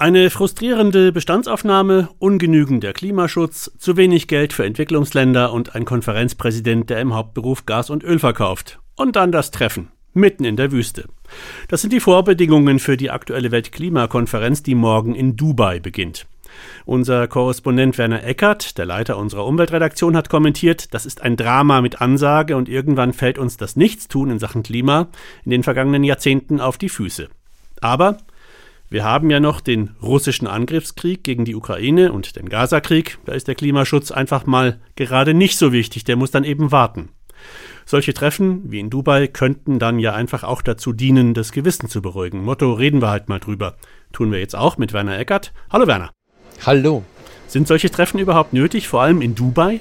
Eine frustrierende Bestandsaufnahme, ungenügender Klimaschutz, zu wenig Geld für Entwicklungsländer und ein Konferenzpräsident, der im Hauptberuf Gas und Öl verkauft. Und dann das Treffen, mitten in der Wüste. Das sind die Vorbedingungen für die aktuelle Weltklimakonferenz, die morgen in Dubai beginnt. Unser Korrespondent Werner Eckert, der Leiter unserer Umweltredaktion, hat kommentiert, das ist ein Drama mit Ansage und irgendwann fällt uns das Nichtstun in Sachen Klima in den vergangenen Jahrzehnten auf die Füße. Aber wir haben ja noch den russischen Angriffskrieg gegen die Ukraine und den Gazakrieg. Da ist der Klimaschutz einfach mal gerade nicht so wichtig, der muss dann eben warten. Solche Treffen wie in Dubai könnten dann ja einfach auch dazu dienen, das Gewissen zu beruhigen. Motto, reden wir halt mal drüber. Tun wir jetzt auch mit Werner Eckert. Hallo Werner. Hallo. Sind solche Treffen überhaupt nötig, vor allem in Dubai?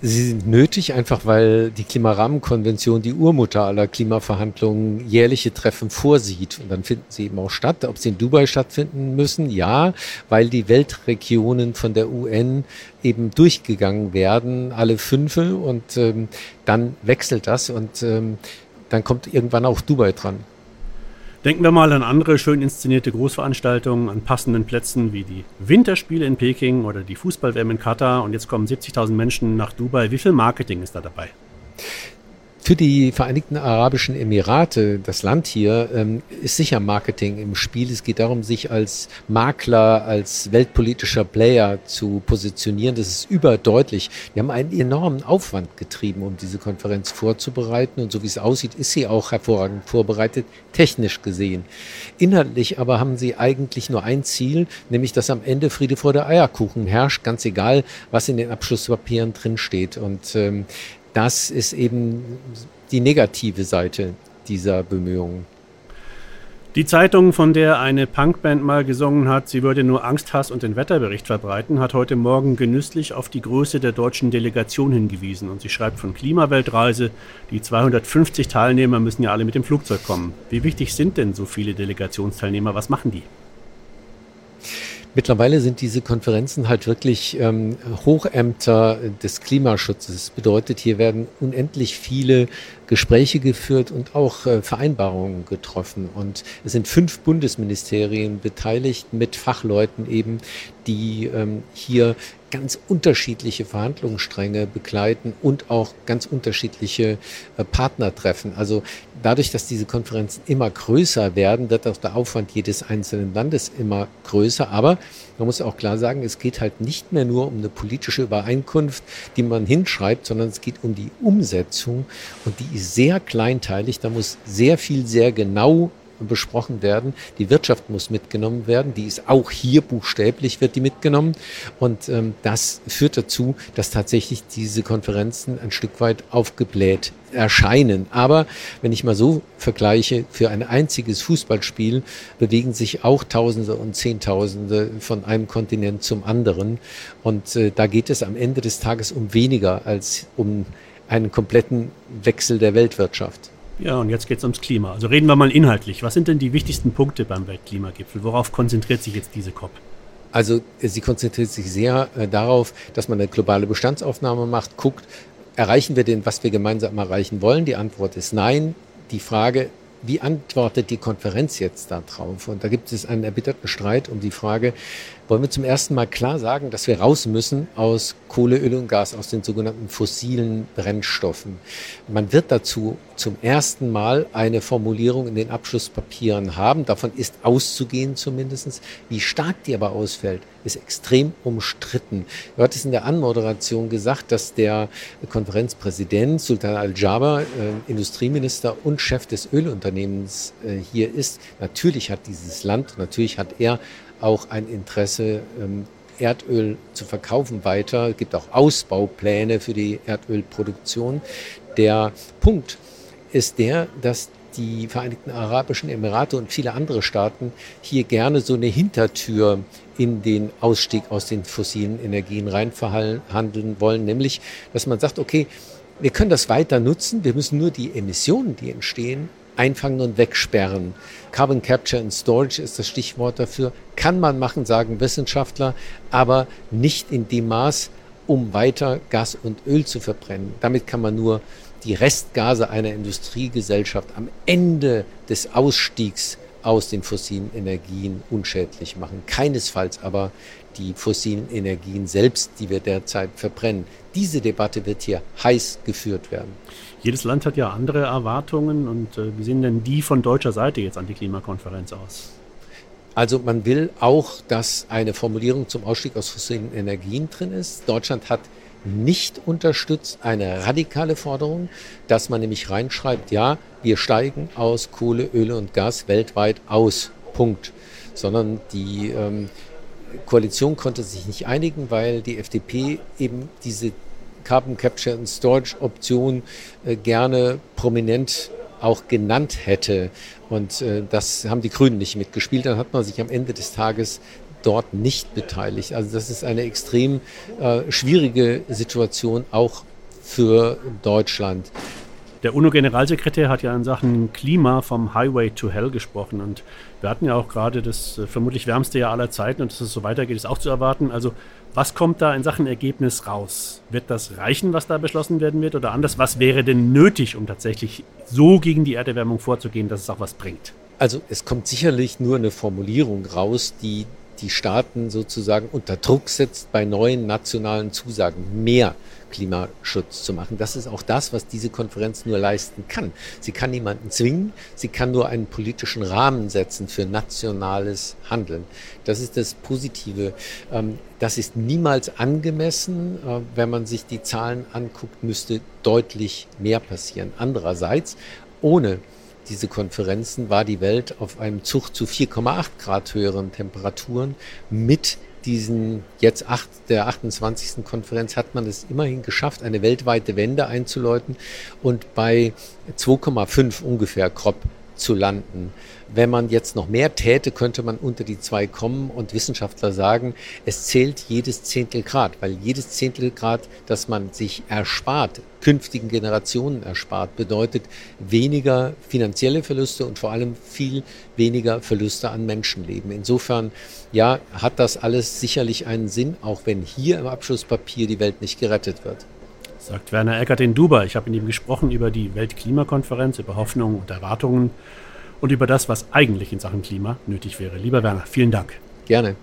Sie sind nötig, einfach weil die Klimarahmenkonvention, die Urmutter aller Klimaverhandlungen, jährliche Treffen vorsieht. Und dann finden sie eben auch statt. Ob sie in Dubai stattfinden müssen? Ja, weil die Weltregionen von der UN eben durchgegangen werden, alle fünfe. Und ähm, dann wechselt das und ähm, dann kommt irgendwann auch Dubai dran. Denken wir mal an andere schön inszenierte Großveranstaltungen an passenden Plätzen wie die Winterspiele in Peking oder die Fußball-WM in Katar und jetzt kommen 70.000 Menschen nach Dubai. Wie viel Marketing ist da dabei? Für die Vereinigten Arabischen Emirate, das Land hier, ähm, ist sicher Marketing im Spiel. Es geht darum, sich als Makler, als weltpolitischer Player zu positionieren. Das ist überdeutlich. Wir haben einen enormen Aufwand getrieben, um diese Konferenz vorzubereiten. Und so wie es aussieht, ist sie auch hervorragend vorbereitet, technisch gesehen. Inhaltlich aber haben sie eigentlich nur ein Ziel, nämlich dass am Ende Friede vor der Eierkuchen herrscht, ganz egal, was in den Abschlusspapieren drinsteht. Und ähm, das ist eben die negative Seite dieser Bemühungen. Die Zeitung, von der eine Punkband mal gesungen hat, sie würde nur Angst, Hass und den Wetterbericht verbreiten, hat heute Morgen genüsslich auf die Größe der deutschen Delegation hingewiesen. Und sie schreibt von Klimaweltreise, die 250 Teilnehmer müssen ja alle mit dem Flugzeug kommen. Wie wichtig sind denn so viele Delegationsteilnehmer? Was machen die? Mittlerweile sind diese Konferenzen halt wirklich ähm, Hochämter des Klimaschutzes. Das bedeutet, hier werden unendlich viele Gespräche geführt und auch äh, Vereinbarungen getroffen. Und es sind fünf Bundesministerien beteiligt mit Fachleuten eben, die ähm, hier ganz unterschiedliche Verhandlungsstränge begleiten und auch ganz unterschiedliche äh, Partner treffen. Also dadurch, dass diese Konferenzen immer größer werden, wird auch der Aufwand jedes einzelnen Landes immer größer. Aber man muss auch klar sagen, es geht halt nicht mehr nur um eine politische Übereinkunft, die man hinschreibt, sondern es geht um die Umsetzung und die ist sehr kleinteilig. Da muss sehr viel, sehr genau besprochen werden. Die Wirtschaft muss mitgenommen werden. Die ist auch hier buchstäblich wird die mitgenommen. Und ähm, das führt dazu, dass tatsächlich diese Konferenzen ein Stück weit aufgebläht erscheinen. Aber wenn ich mal so vergleiche, für ein einziges Fußballspiel bewegen sich auch Tausende und Zehntausende von einem Kontinent zum anderen. Und äh, da geht es am Ende des Tages um weniger als um einen kompletten Wechsel der Weltwirtschaft. Ja, und jetzt geht es ums Klima. Also reden wir mal inhaltlich. Was sind denn die wichtigsten Punkte beim Weltklimagipfel? Worauf konzentriert sich jetzt diese COP? Also sie konzentriert sich sehr äh, darauf, dass man eine globale Bestandsaufnahme macht, guckt, erreichen wir denn, was wir gemeinsam erreichen wollen? Die Antwort ist nein. Die Frage, wie antwortet die Konferenz jetzt darauf? Und da gibt es einen erbitterten Streit um die Frage, wollen wir zum ersten Mal klar sagen, dass wir raus müssen aus Kohle, Öl und Gas, aus den sogenannten fossilen Brennstoffen. Man wird dazu zum ersten Mal eine Formulierung in den Abschlusspapieren haben. Davon ist auszugehen zumindestens. Wie stark die aber ausfällt, ist extrem umstritten. Du hattest in der Anmoderation gesagt, dass der Konferenzpräsident Sultan Al-Jaber, äh, Industrieminister und Chef des Ölunternehmens äh, hier ist. Natürlich hat dieses Land, natürlich hat er auch ein Interesse, ähm, Erdöl zu verkaufen weiter. Es gibt auch Ausbaupläne für die Erdölproduktion. Der Punkt ist der, dass die Vereinigten Arabischen Emirate und viele andere Staaten hier gerne so eine Hintertür in den Ausstieg aus den fossilen Energien reinverhandeln wollen, nämlich dass man sagt, okay, wir können das weiter nutzen, wir müssen nur die Emissionen, die entstehen, einfangen und wegsperren. Carbon Capture and Storage ist das Stichwort dafür. Kann man machen, sagen Wissenschaftler, aber nicht in dem Maß, um weiter Gas und Öl zu verbrennen. Damit kann man nur die Restgase einer Industriegesellschaft am Ende des Ausstiegs aus den fossilen Energien unschädlich machen. Keinesfalls aber die fossilen Energien selbst, die wir derzeit verbrennen. Diese Debatte wird hier heiß geführt werden. Jedes Land hat ja andere Erwartungen und äh, wie sehen denn die von deutscher Seite jetzt an die Klimakonferenz aus? Also man will auch, dass eine Formulierung zum Ausstieg aus fossilen Energien drin ist. Deutschland hat nicht unterstützt eine radikale Forderung, dass man nämlich reinschreibt, ja, wir steigen aus Kohle, Öle und Gas weltweit aus. Punkt. Sondern die ähm, Koalition konnte sich nicht einigen, weil die FDP eben diese Carbon Capture and Storage Option äh, gerne prominent auch genannt hätte. Und äh, das haben die Grünen nicht mitgespielt. Dann hat man sich am Ende des Tages dort nicht beteiligt. Also das ist eine extrem äh, schwierige Situation auch für Deutschland. Der UNO-Generalsekretär hat ja in Sachen Klima vom Highway to Hell gesprochen und wir hatten ja auch gerade das äh, vermutlich wärmste Jahr aller Zeiten und dass es so weitergeht, ist auch zu erwarten. Also was kommt da in Sachen Ergebnis raus? Wird das reichen, was da beschlossen werden wird oder anders? Was wäre denn nötig, um tatsächlich so gegen die Erderwärmung vorzugehen, dass es auch was bringt? Also es kommt sicherlich nur eine Formulierung raus, die die Staaten sozusagen unter Druck setzt, bei neuen nationalen Zusagen mehr Klimaschutz zu machen. Das ist auch das, was diese Konferenz nur leisten kann. Sie kann niemanden zwingen, sie kann nur einen politischen Rahmen setzen für nationales Handeln. Das ist das Positive. Ähm, das ist niemals angemessen. Äh, wenn man sich die Zahlen anguckt, müsste deutlich mehr passieren. Andererseits, ohne diese Konferenzen war die Welt auf einem Zug zu 4,8 Grad höheren Temperaturen. Mit diesen jetzt acht, der 28. Konferenz hat man es immerhin geschafft, eine weltweite Wende einzuläuten und bei 2,5 ungefähr Crop zu landen. Wenn man jetzt noch mehr täte, könnte man unter die zwei kommen und Wissenschaftler sagen, es zählt jedes Zehntel Grad, weil jedes Zehntel Grad, das man sich erspart, künftigen Generationen erspart, bedeutet weniger finanzielle Verluste und vor allem viel weniger Verluste an Menschenleben. Insofern, ja, hat das alles sicherlich einen Sinn, auch wenn hier im Abschlusspapier die Welt nicht gerettet wird sagt Werner Eckert in Dubai. Ich habe mit ihm gesprochen über die Weltklimakonferenz, über Hoffnungen und Erwartungen und über das, was eigentlich in Sachen Klima nötig wäre. Lieber Werner, vielen Dank. Gerne.